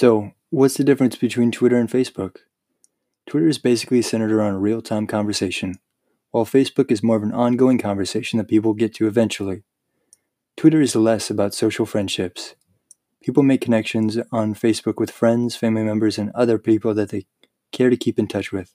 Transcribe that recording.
So, what's the difference between Twitter and Facebook? Twitter is basically centered around a real time conversation, while Facebook is more of an ongoing conversation that people get to eventually. Twitter is less about social friendships. People make connections on Facebook with friends, family members, and other people that they care to keep in touch with.